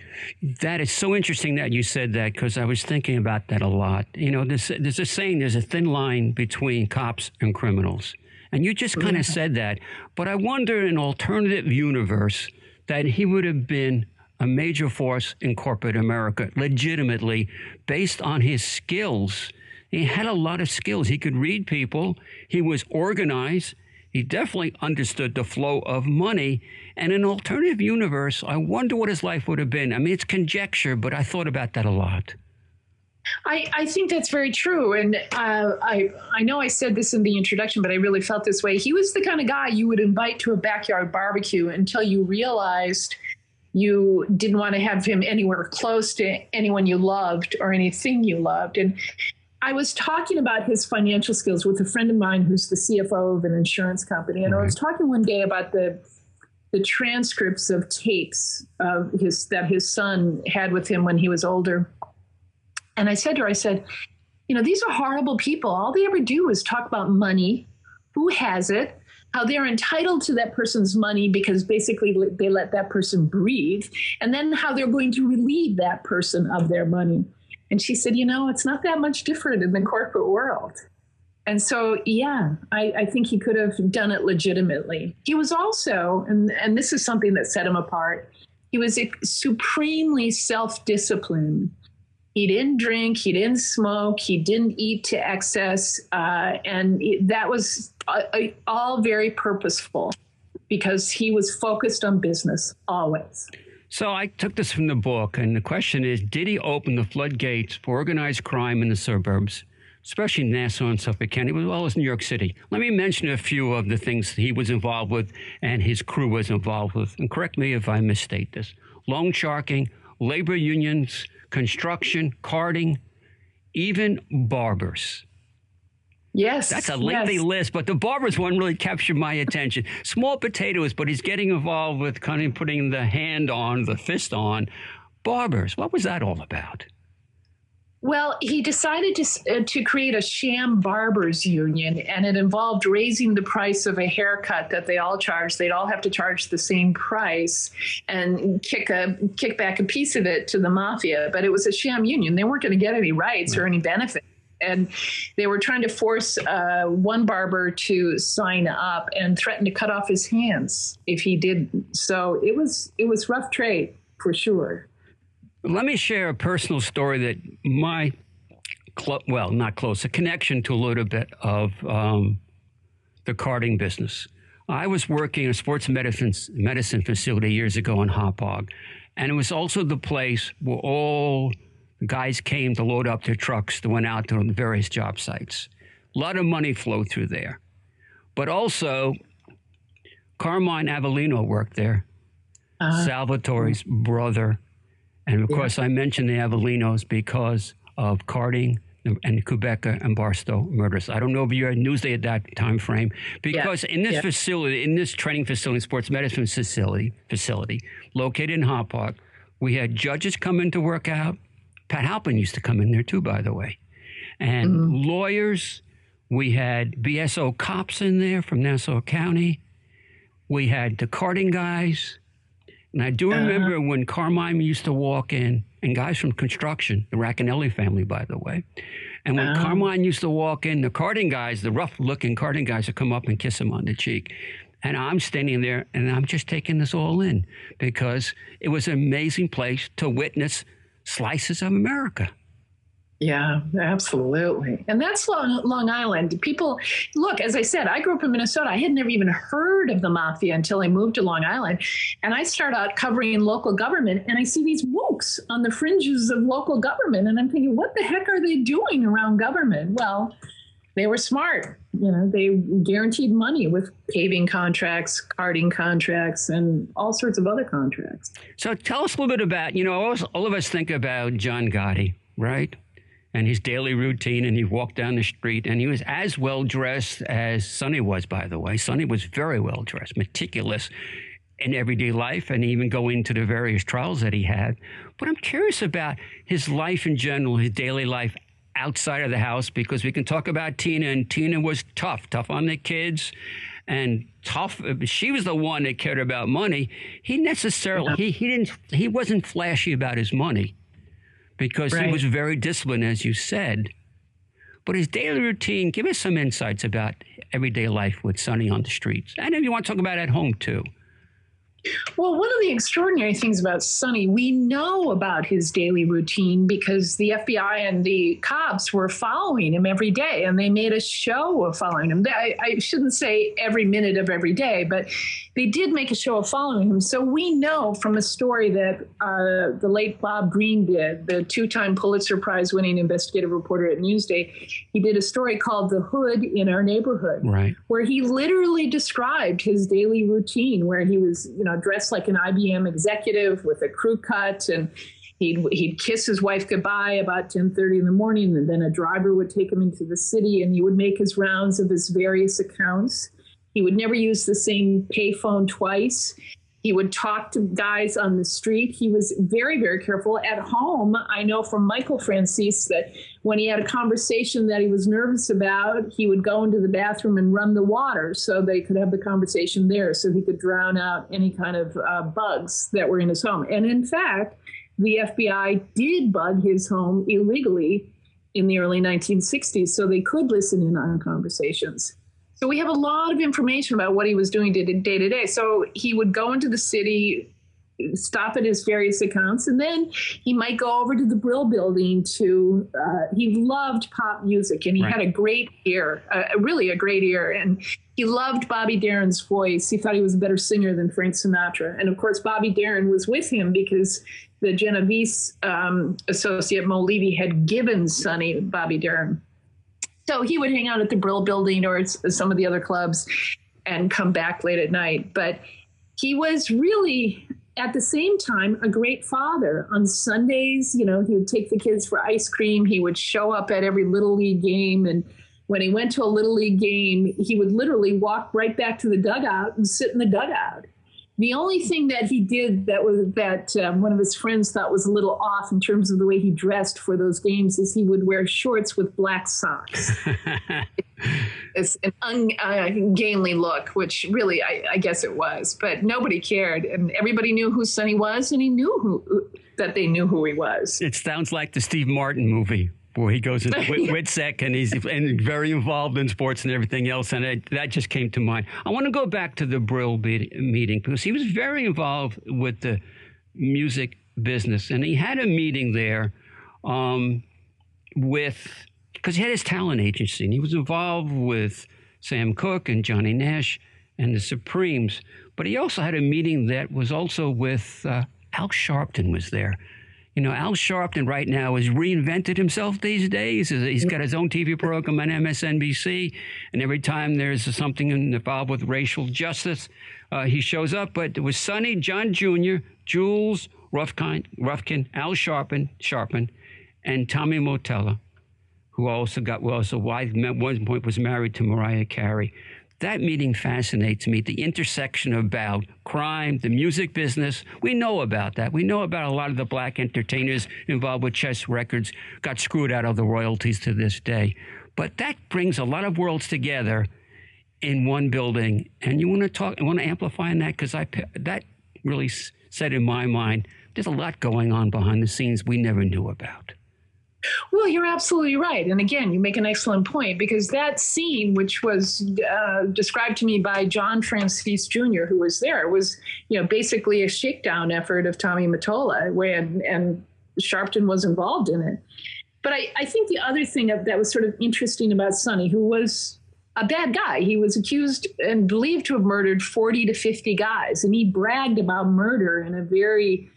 That is so interesting that you said that because I was thinking about that a lot. You know, there's, there's a saying there's a thin line between cops and criminals. And you just kind of said that. But I wonder in an alternative universe that he would have been a major force in corporate America legitimately based on his skills. He had a lot of skills. He could read people, he was organized. He definitely understood the flow of money. And in an alternative universe, I wonder what his life would have been. I mean, it's conjecture, but I thought about that a lot. I, I think that's very true. And uh, I, I know I said this in the introduction, but I really felt this way. He was the kind of guy you would invite to a backyard barbecue until you realized you didn't want to have him anywhere close to anyone you loved or anything you loved. And I was talking about his financial skills with a friend of mine who's the CFO of an insurance company. And I was talking one day about the the transcripts of tapes of his that his son had with him when he was older. And I said to her, I said, you know, these are horrible people. All they ever do is talk about money, who has it, how they're entitled to that person's money because basically they let that person breathe, and then how they're going to relieve that person of their money. And she said, you know, it's not that much different in the corporate world. And so, yeah, I, I think he could have done it legitimately. He was also, and, and this is something that set him apart, he was supremely self disciplined. He didn't drink, he didn't smoke, he didn't eat to excess. Uh, and it, that was uh, uh, all very purposeful because he was focused on business always. So I took this from the book, and the question is Did he open the floodgates for organized crime in the suburbs, especially Nassau and Suffolk County, as well as New York City? Let me mention a few of the things he was involved with and his crew was involved with. And correct me if I misstate this loan sharking, labor unions, construction, carting, even barbers. Yes. That's a lengthy yes. list, but the barbers one really captured my attention. Small potatoes, but he's getting involved with kind of putting the hand on, the fist on. Barbers, what was that all about? Well, he decided to uh, to create a sham barbers union, and it involved raising the price of a haircut that they all charge. They'd all have to charge the same price and kick a kick back a piece of it to the mafia. But it was a sham union; they weren't going to get any rights or any benefit. And they were trying to force uh, one barber to sign up and threaten to cut off his hands if he didn't. So it was it was rough trade for sure. Let me share a personal story that my clo- well, not close, a connection to a little bit of um, the carting business. I was working in a sports medicine, medicine facility years ago in Hauppauge, and it was also the place where all guys came to load up their trucks that went out to the various job sites. A lot of money flowed through there. But also, Carmine Avellino worked there, uh-huh. Salvatore's brother. And of yeah. course, I mentioned the Avellinos because of carting and Kubecka and Barstow murders. I don't know if you had Newsday at that time frame because yeah. in this yeah. facility, in this training facility, sports medicine facility, facility located in Hauppauge, we had judges come in to work out. Pat Halpin used to come in there too, by the way, and mm-hmm. lawyers. We had BSO cops in there from Nassau County. We had the carting guys. And I do uh-huh. remember uh-huh. when Carmine used to walk in and guys from construction, the Racanelli family, by the way. And when um, Carmine used to walk in, the carting guys, the rough looking carting guys would come up and kiss him on the cheek. And I'm standing there and I'm just taking this all in because it was an amazing place to witness slices of America. Yeah, absolutely. And that's Long, Long Island. People, look, as I said, I grew up in Minnesota. I had never even heard of the mafia until I moved to Long Island. And I start out covering local government and I see these wokes on the fringes of local government. And I'm thinking, what the heck are they doing around government? Well, they were smart. You know, they guaranteed money with paving contracts, carting contracts, and all sorts of other contracts. So tell us a little bit about, you know, all, of us think about John Gotti, right? and his daily routine. And he walked down the street, and he was as well dressed as Sonny was, by the way. Sonny was very well dressed, meticulous in everyday life, and even go into the various trials that he had. But I'm curious about his life in general, his daily life outside of the house, because we can talk about Tina, and Tina was tough, tough on the kids. And tough. She was the one that cared about money. He necessarily he, he didn't he wasn't flashy about his money because right. he was very disciplined, as you said. But his daily routine, give us some insights about everyday life with Sonny on the streets. And if you want to talk about at home too. Well, one of the extraordinary things about Sonny, we know about his daily routine because the FBI and the cops were following him every day, and they made a show of following him. I, I shouldn't say every minute of every day, but they did make a show of following him. So we know from a story that uh, the late Bob Greene did, the two-time Pulitzer Prize-winning investigative reporter at Newsday. He did a story called "The Hood in Our Neighborhood," right. where he literally described his daily routine, where he was, you know dressed like an IBM executive with a crew cut and he'd he'd kiss his wife goodbye about 10:30 in the morning and then a driver would take him into the city and he would make his rounds of his various accounts. He would never use the same payphone twice. He would talk to guys on the street. He was very, very careful. At home, I know from Michael Franzese that when he had a conversation that he was nervous about, he would go into the bathroom and run the water so they could have the conversation there, so he could drown out any kind of uh, bugs that were in his home. And in fact, the FBI did bug his home illegally in the early 1960s, so they could listen in on conversations. So we have a lot of information about what he was doing day to day. So he would go into the city, stop at his various accounts, and then he might go over to the Brill Building to. Uh, he loved pop music, and he right. had a great ear, uh, really a great ear, and he loved Bobby Darin's voice. He thought he was a better singer than Frank Sinatra, and of course, Bobby Darin was with him because the Genovese um, associate Mo Levy had given Sonny Bobby Darin. So he would hang out at the Brill building or some of the other clubs and come back late at night. But he was really at the same time a great father. On sundays you know he would take the kids for ice cream. He would show up at every little league game. And when he went to a little league game he would literally walk right back to the dugout and sit in the dugout the only thing that he did that was that um, one of his friends thought was a little off in terms of the way he dressed for those games is he would wear shorts with black socks. it's an ungainly look, which really I, I, guess it was, but nobody cared, and everybody knew who Sonny was, and he knew who that they knew who he was. It sounds like the Steve Martin movie where he goes yeah. WITSEC and he's and very involved in sports and everything else. And it, that just came to mind. I want to go back to the Brill meeting because he was very involved with the music business. And he had a meeting there um, with because he had his talent agency and he was involved with Sam Cooke and Johnny Nash and the Supremes. But he also had a meeting that was also with uh, Al Sharpton was there. You know, Al Sharpton right now has reinvented himself these days. He's got his own TV program on MSNBC, and every time there's something involved with racial justice, uh, he shows up. But it was Sonny, John Jr., Jules, Rufkin, Rufkin Al Sharpton, Sharpton, and Tommy Mottola, who also got well, so at one point was married to Mariah Carey. That meeting fascinates me. The intersection about crime, the music business. We know about that. We know about a lot of the black entertainers involved with Chess Records got screwed out of the royalties to this day. But that brings a lot of worlds together in one building. And you want to talk, I want to amplify on that because I that really said in my mind, there's a lot going on behind the scenes we never knew about. Well, you're absolutely right. And again, you make an excellent point because that scene, which was uh, described to me by John Franzese Jr., who was there, was you know basically a shakedown effort of Tommy Mottola, when and Sharpton was involved in it. But I, I think the other thing that was sort of interesting about Sonny, who was a bad guy. He was accused and believed to have murdered 40 to 50 guys, and he bragged about murder in a very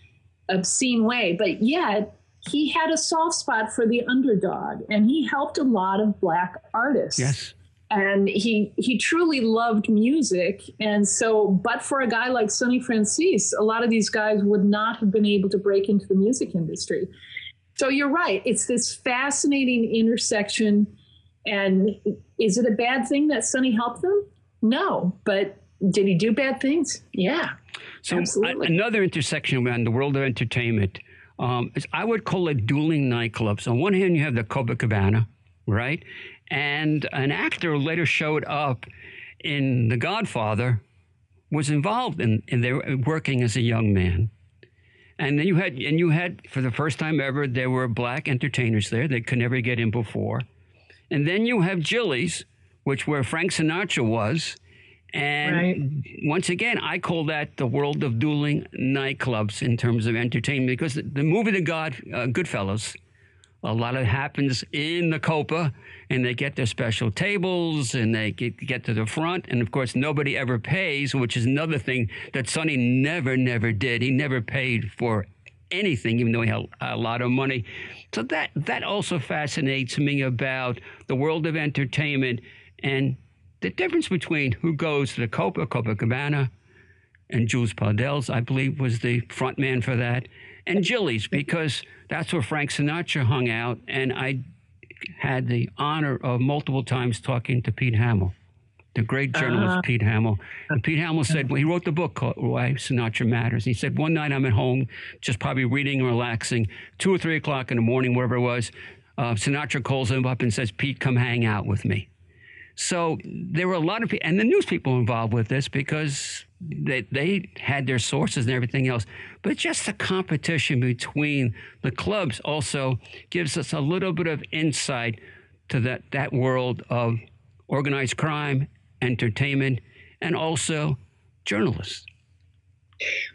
obscene way. But yet, he had a soft spot for the underdog and he helped a lot of black artists. Yes. And he he truly loved music. And so, but for a guy like Sonny Franzese, a lot of these guys would not have been able to break into the music industry. So you're right. It's this fascinating intersection. And is it a bad thing that Sonny helped them? No. But did he do bad things? Yeah. So absolutely. another intersection around the world of entertainment um, I would call it dueling nightclubs. On one hand, you have the Copacabana, right? And an actor later showed up in The Godfather, was involved in, in their working as a young man. And then you had, and you had, for the first time ever, there were black entertainers there that could never get in before. And then you have Jilly's, which where Frank Sinatra was, and right. once again, I call that the world of dueling nightclubs in terms of entertainment because the movie The God, uh, Goodfellas, a lot of it happens in the Copa, and they get their special tables and they get, get to the front. And of course, nobody ever pays, which is another thing that Sonny never, never did. He never paid for anything, even though he had a lot of money. So that that also fascinates me about the world of entertainment and the difference between who goes to the Copa, Copacabana, and Jules Podell, I believe, was the front man for that, and Jilly's, because that's where Frank Sinatra hung out. And I had the honor of multiple times talking to Pete Hamill, the great journalist uh-huh. Pete Hamill. And Pete Hamill said, well, he wrote the book called Why Sinatra Matters. He said, one night I'm at home, just probably reading and relaxing, two or three o'clock in the morning, wherever it was. Uh, Sinatra calls him up and says, Pete, come hang out with me. So there were a lot of people, and the news people involved with this because they, they had their sources and everything else. But just the competition between the clubs also gives us a little bit of insight to that, that world of organized crime, entertainment, and also journalists.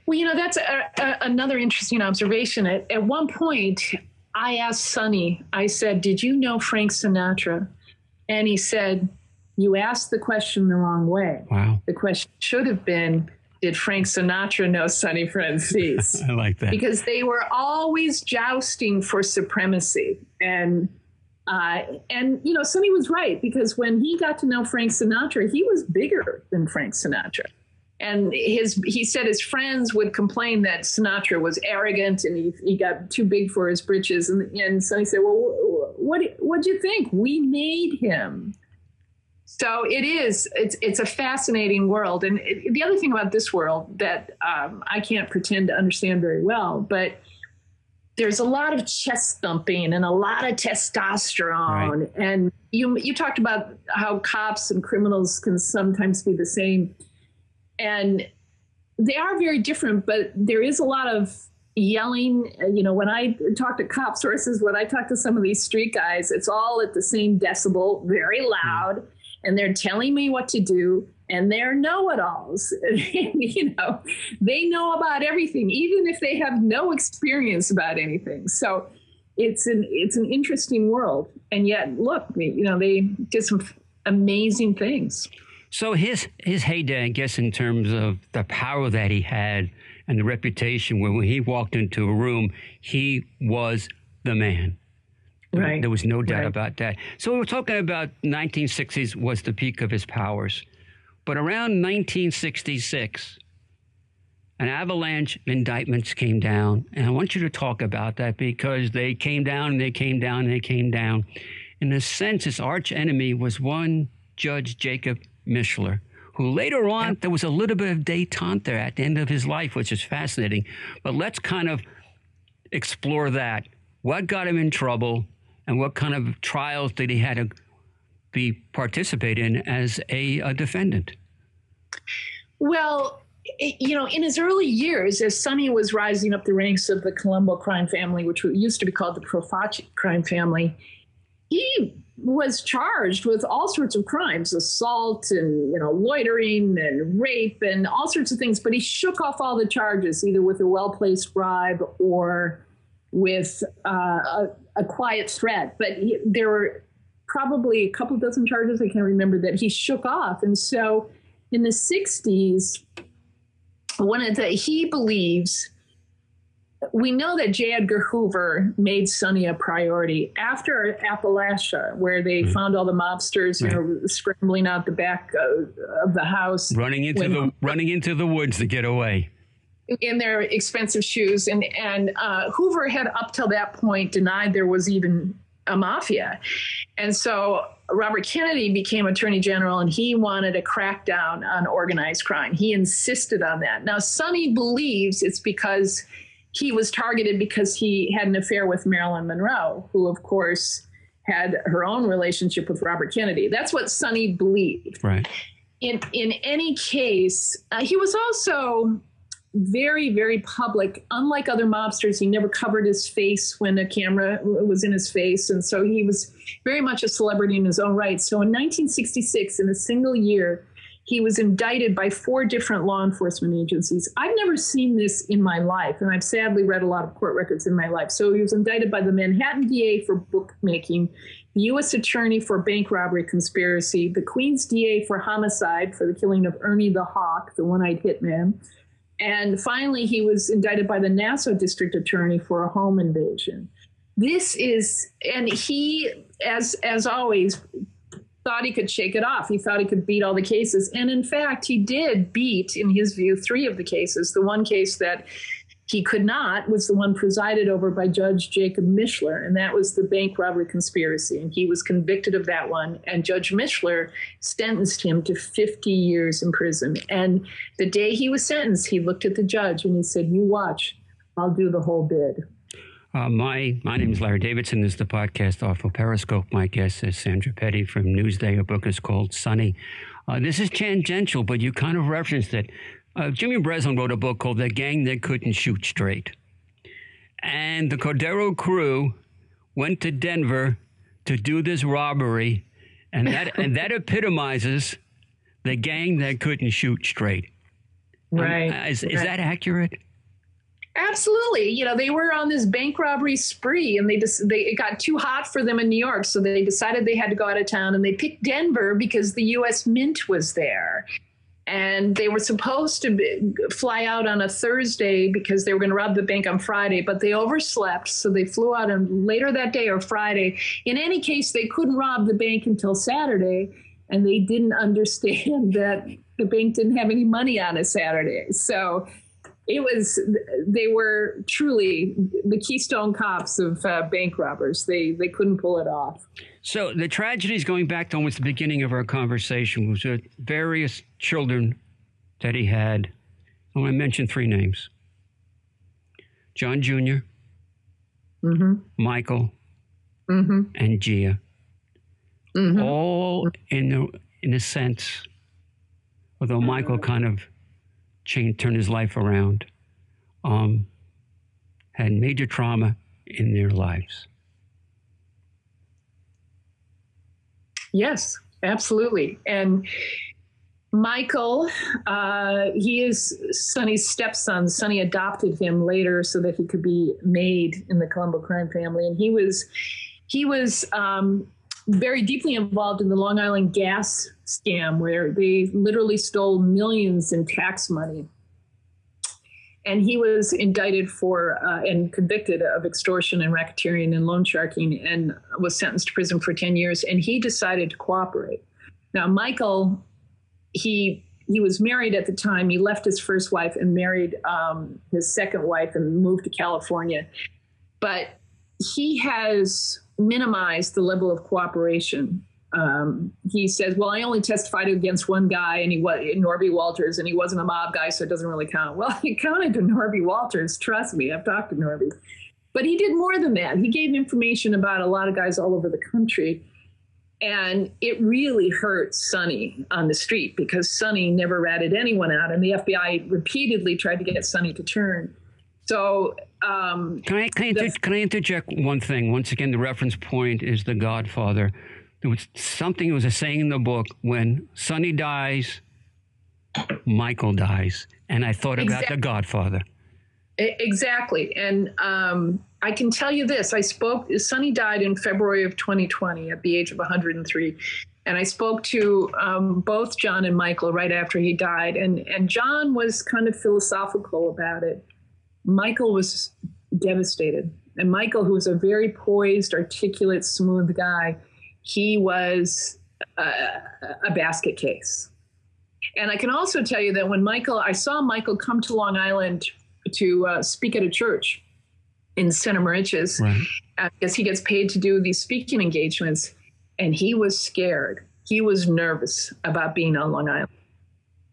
Well, you know, that's a, a, another interesting observation. At, at one point, I asked Sonny, I said, Did you know Frank Sinatra? And he said, you asked the question the wrong way. Wow. The question should have been Did Frank Sinatra know Sonny Franzese? I like that. Because they were always jousting for supremacy. And uh, and you know, Sonny was right because when he got to know Frank Sinatra, he was bigger than Frank Sinatra. And his he said his friends would complain that Sinatra was arrogant and he, he got too big for his britches. And, and Sonny said, Well, what what'd you think? We made him. So it is. It's it's a fascinating world, and it, the other thing about this world that um, I can't pretend to understand very well, but there's a lot of chest thumping and a lot of testosterone, right. and you you talked about how cops and criminals can sometimes be the same, and they are very different, but there is a lot of yelling. You know, when I talk to cop sources, when I talk to some of these street guys, it's all at the same decibel, very loud. Mm and they're telling me what to do and they're know-it-alls you know they know about everything even if they have no experience about anything so it's an it's an interesting world, and yet look, you know, they did some amazing things. So his his heyday, I guess, in terms of the power that he had and the reputation, when he walked into a room, he was the man. Right. There was no doubt right. about that. So we're talking about 1960s was the peak of his powers, but around 1966, an avalanche of indictments came down, and I want you to talk about that because they came down and they came down and they came down. In a sense, his arch enemy was one Judge Jacob Mishler, who later on, there was a little bit of detente there at the end of his life, which is fascinating. But let's kind of explore that. What got him in trouble, and what kind of trials did he had to be participate in as a, a defendant? Well, you know, in his early years, as Sonny was rising up the ranks of the Colombo crime family, which used to be called the Profaci crime family, he was charged with all sorts of crimes assault and you know loitering and rape and all sorts of things but he shook off all the charges either with a well-placed bribe or with uh, a, a, quiet threat but he, there were probably a couple dozen charges i can't remember that he shook off and so in the 60s one of the he believes we know that J. Edgar Hoover made Sonny a priority after Apalachin, where they mm-hmm. found all the mobsters, you know, scrambling out the back of, of the house, running into the running into the woods to get away in their expensive shoes. And and uh, Hoover had up till that point denied there was even a mafia, and so Robert Kennedy became Attorney General, and he wanted a crackdown on organized crime. He insisted on that. Now Sonny believes it's because he was targeted because he had an affair with Marilyn Monroe, who, of course, had her own relationship with Robert Kennedy. That's what Sonny believed. Right. In in any case, uh, he was also very very public. Unlike other mobsters, he never covered his face when a camera was in his face, and so he was very much a celebrity in his own right. So in 1966, in a single year, he was indicted by four different law enforcement agencies. I've never seen this in my life, and I've sadly read a lot of court records in my life. So he was indicted by the Manhattan DA for bookmaking, the U.S. Attorney for bank robbery conspiracy, the Queens DA for homicide for the killing of Ernie the Hawk, the one eyed hitman. And finally, he was indicted by the Nassau District Attorney for a home invasion. This is, and he, as as always, thought he could shake it off. He thought he could beat all the cases. And in fact, he did beat, in his view, three of the cases. The one case that he could not was the one presided over by Judge Jacob Mishler, and that was the bank robbery conspiracy. And he was convicted of that one. And Judge Mishler sentenced him to 50 years in prison. And the day he was sentenced, he looked at the judge and he said, You watch, I'll do the whole bid. Uh, my my name is Larry Davidson. This is the podcast Artful Periscope. My guest is Sandra Peddie from Newsday. Her book is called Sonny. Uh, this is tangential, but you kind of referenced it. Uh, Jimmy Breslin wrote a book called The Gang That Couldn't Shoot Straight. And the Cordero crew went to Denver to do this robbery, and that and that epitomizes the gang that couldn't shoot straight. Right. Um, is, is that accurate? Absolutely. You know, they were on this bank robbery spree and they just they it got too hot for them in New York, so they decided they had to go out of town and they picked Denver because the US Mint was there. And they were supposed to be, fly out on a Thursday because they were going to rob the bank on Friday, but they overslept. So they flew out on later that day or Friday. In any case, they couldn't rob the bank until Saturday. And they didn't understand that the bank didn't have any money on a Saturday. So it was they were truly the keystone cops of uh, bank robbers they they couldn't pull it off so the tragedies going back to almost the beginning of our conversation was that various children that he had i want to mention three names john junior mm-hmm. michael mm-hmm. and gia mm-hmm. all in the, in a sense although michael kind of changed, turned his life around, um, had major trauma in their lives. Yes, absolutely. And Michael, uh, he is Sonny's stepson. Sonny adopted him later so that he could be made in the Colombo crime family, and he was he was um, very deeply involved in the Long Island gas scam, where they literally stole millions in tax money. And he was indicted for uh, and convicted of extortion and racketeering and loan sharking and was sentenced to prison for 10 years. And he decided to cooperate. Now, Michael he he was married at the time. He left his first wife and married um, his second wife and moved to California. But he has minimized the level of cooperation. Um, he says, "Well, I only testified against one guy, and he was Norby Walters, and he wasn't a mob guy, so it doesn't really count." Well, he counted to Norby Walters. Trust me, I've talked to Norby, but he did more than that. He gave information about a lot of guys all over the country and it really hurt Sonny on the street because Sonny never ratted anyone out, and the FBI repeatedly tried to get Sonny to turn. So, um, can I can I, inter- can I interject one thing? Once again, the reference point is The Godfather. There was something. It was a saying in the book: when Sonny dies, Michael dies, and I thought about exactly. The Godfather. Exactly, and um, I can tell you this: I spoke. Sonny died in February of 2020 at the age of 103, and I spoke to um, both John and Michael right after he died, and and John was kind of philosophical about it. Michael was devastated, and Michael, who was a very poised, articulate, smooth guy, he was a, a basket case. And I can also tell you that when Michael, I saw Michael come to Long Island to uh, speak at a church in Center Moriches right. uh, because he gets paid to do these speaking engagements. And he was scared. He was nervous about being on Long Island.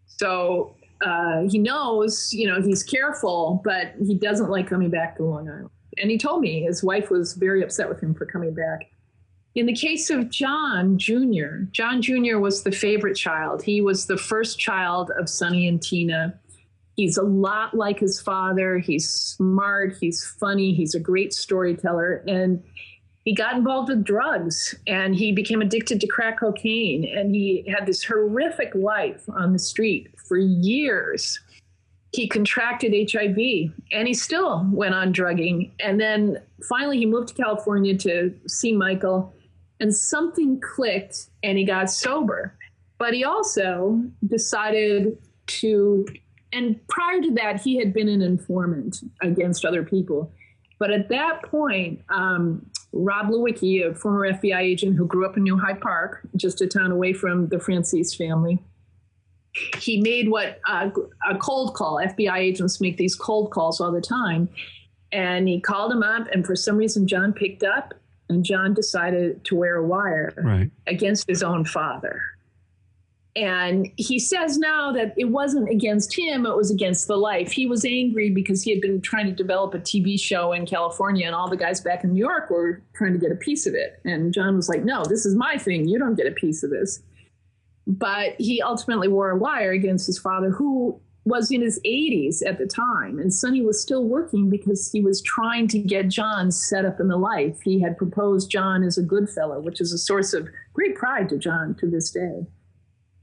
So uh, he knows, you know, he's careful, but he doesn't like coming back to Long Island. And he told me his wife was very upset with him for coming back. In the case of John Jr., John Jr. was the favorite child. He was the first child of Sonny and Tina. He's a lot like his father. He's smart. He's funny. He's a great storyteller. And he got involved with drugs and he became addicted to crack cocaine. And he had this horrific life on the street for years. He contracted HIV and he still went on drugging. And then finally, he moved to California to see Michael, and something clicked and he got sober. But he also decided to and prior to that, he had been an informant against other people. But at that point, um, Rob Lewicki, a former FBI agent who grew up in New Hyde Park, just a town away from the Franzese family, he made what uh, a cold call. FBI agents make these cold calls all the time. And he called him up, and for some reason, John picked up, and John decided to wear a wire right. against his own father. And he says now that it wasn't against him, it was against the life. He was angry because he had been trying to develop a TV show in California, and all the guys back in New York were trying to get a piece of it. And John was like, No, this is my thing. You don't get a piece of this. But he ultimately wore a wire against his father, who was in his 80s at the time. And Sonny was still working because he was trying to get John set up in the life. He had proposed John as a good fellow, which is a source of great pride to John to this day.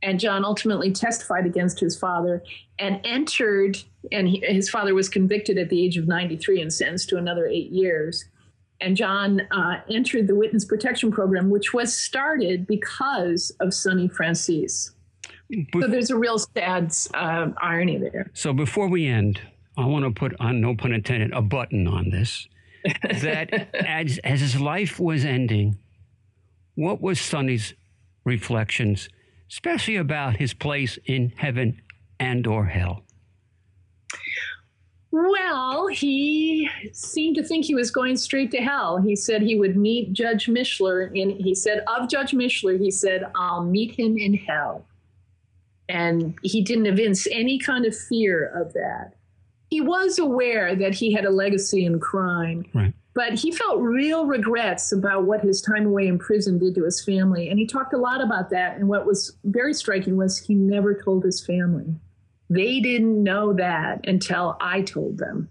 And John ultimately testified against his father and entered, and he, his father was convicted at the age of 93 and sentenced to another eight years. And John uh, entered the Witness Protection Program, which was started because of Sonny Franzese. so there's a real sad uh, irony there. So before we end, I want to put on, no pun intended, a button on this. that as, as his life was ending, what was Sonny's reflections especially about his place in heaven and or hell? Well, he seemed to think he was going straight to hell. He said he would meet Judge Mishler, and he said of Judge Mishler, he said, "I'll meet him in hell," and he didn't evince any kind of fear of that. He was aware that he had a legacy in crime, right. But he felt real regrets about what his time away in prison did to his family. And he talked a lot about that. And what was very striking was he never told his family. They didn't know that until I told them.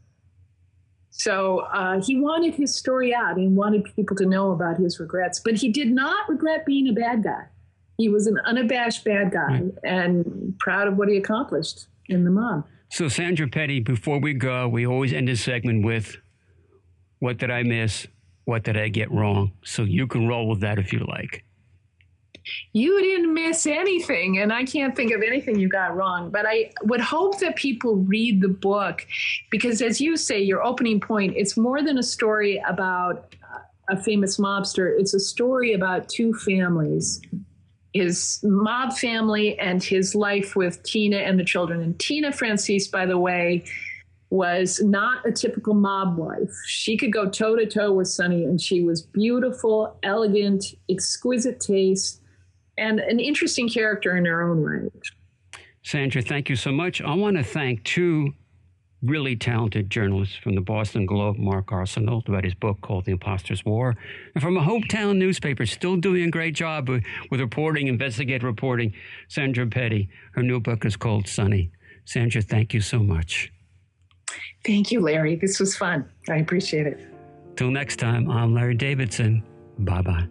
So uh, he wanted his story out and wanted people to know about his regrets. But he did not regret being a bad guy. he was an unabashed bad guy right. and proud of what he accomplished in the mob. So, Sandra Peddie, before we go, we always end this segment with what did I miss? What did I get wrong? So you can roll with that if you like. You didn't miss anything, and I can't think of anything you got wrong. But I would hope that people read the book because, as you say, your opening point, it's more than a story about a famous mobster, it's a story about two families his mob family and his life with Tina and the children. And Tina Franzese, by the way, was not a typical mob wife. She could go toe to toe with Sonny, and she was beautiful, elegant, exquisite taste, and an interesting character in her own right. Sandra, thank you so much. I want to thank two really talented journalists from the Boston Globe, Mark Arsenault, about his book called The Imposter's War, and from a hometown newspaper, still doing a great job with, with reporting, investigative reporting, Sandra Peddie. Her new book is called Sonny. Sandra, thank you so much. Thank you, Larry. This was fun. I appreciate it. Till next time, I'm Larry Davidson. Bye bye.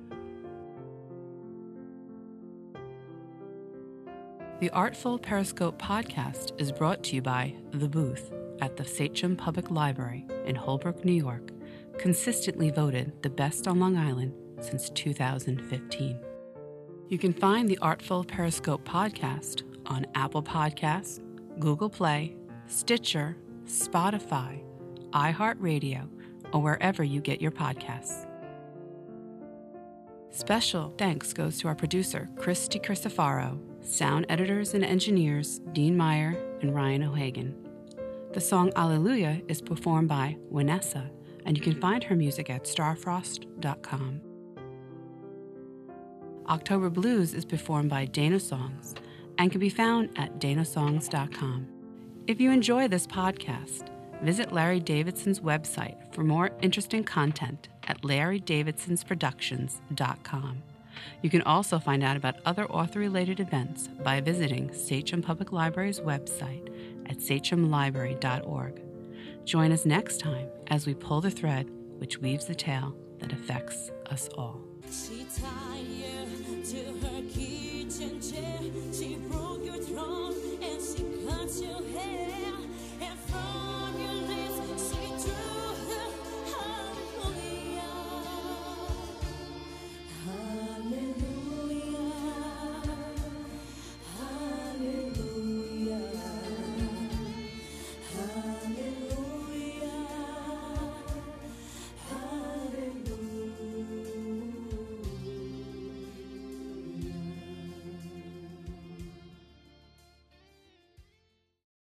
The Artful Periscope podcast is brought to you by The Booth at the Sachem Public Library in Holbrook, New York, consistently voted the best on Long Island since 2015. You can find the Artful Periscope podcast on Apple Podcasts, Google Play, Stitcher, Spotify, iHeartRadio, or wherever you get your podcasts. Special thanks goes to our producer, Chris DiCristofaro, sound editors and engineers, Dean Meyer and Ryan O'Hagan. The song Alleluia is performed by Vanessa, and you can find her music at starfrost.com. October Blues is performed by Dana Songs and can be found at danasongs.com. If you enjoy this podcast, visit Larry Davidson's website for more interesting content at larrydavidsonsproductions.com. You can also find out about other author related events by visiting Sachem Public Library's website at sachemlibrary.org. Join us next time as we pull the thread which weaves the tale that affects us all.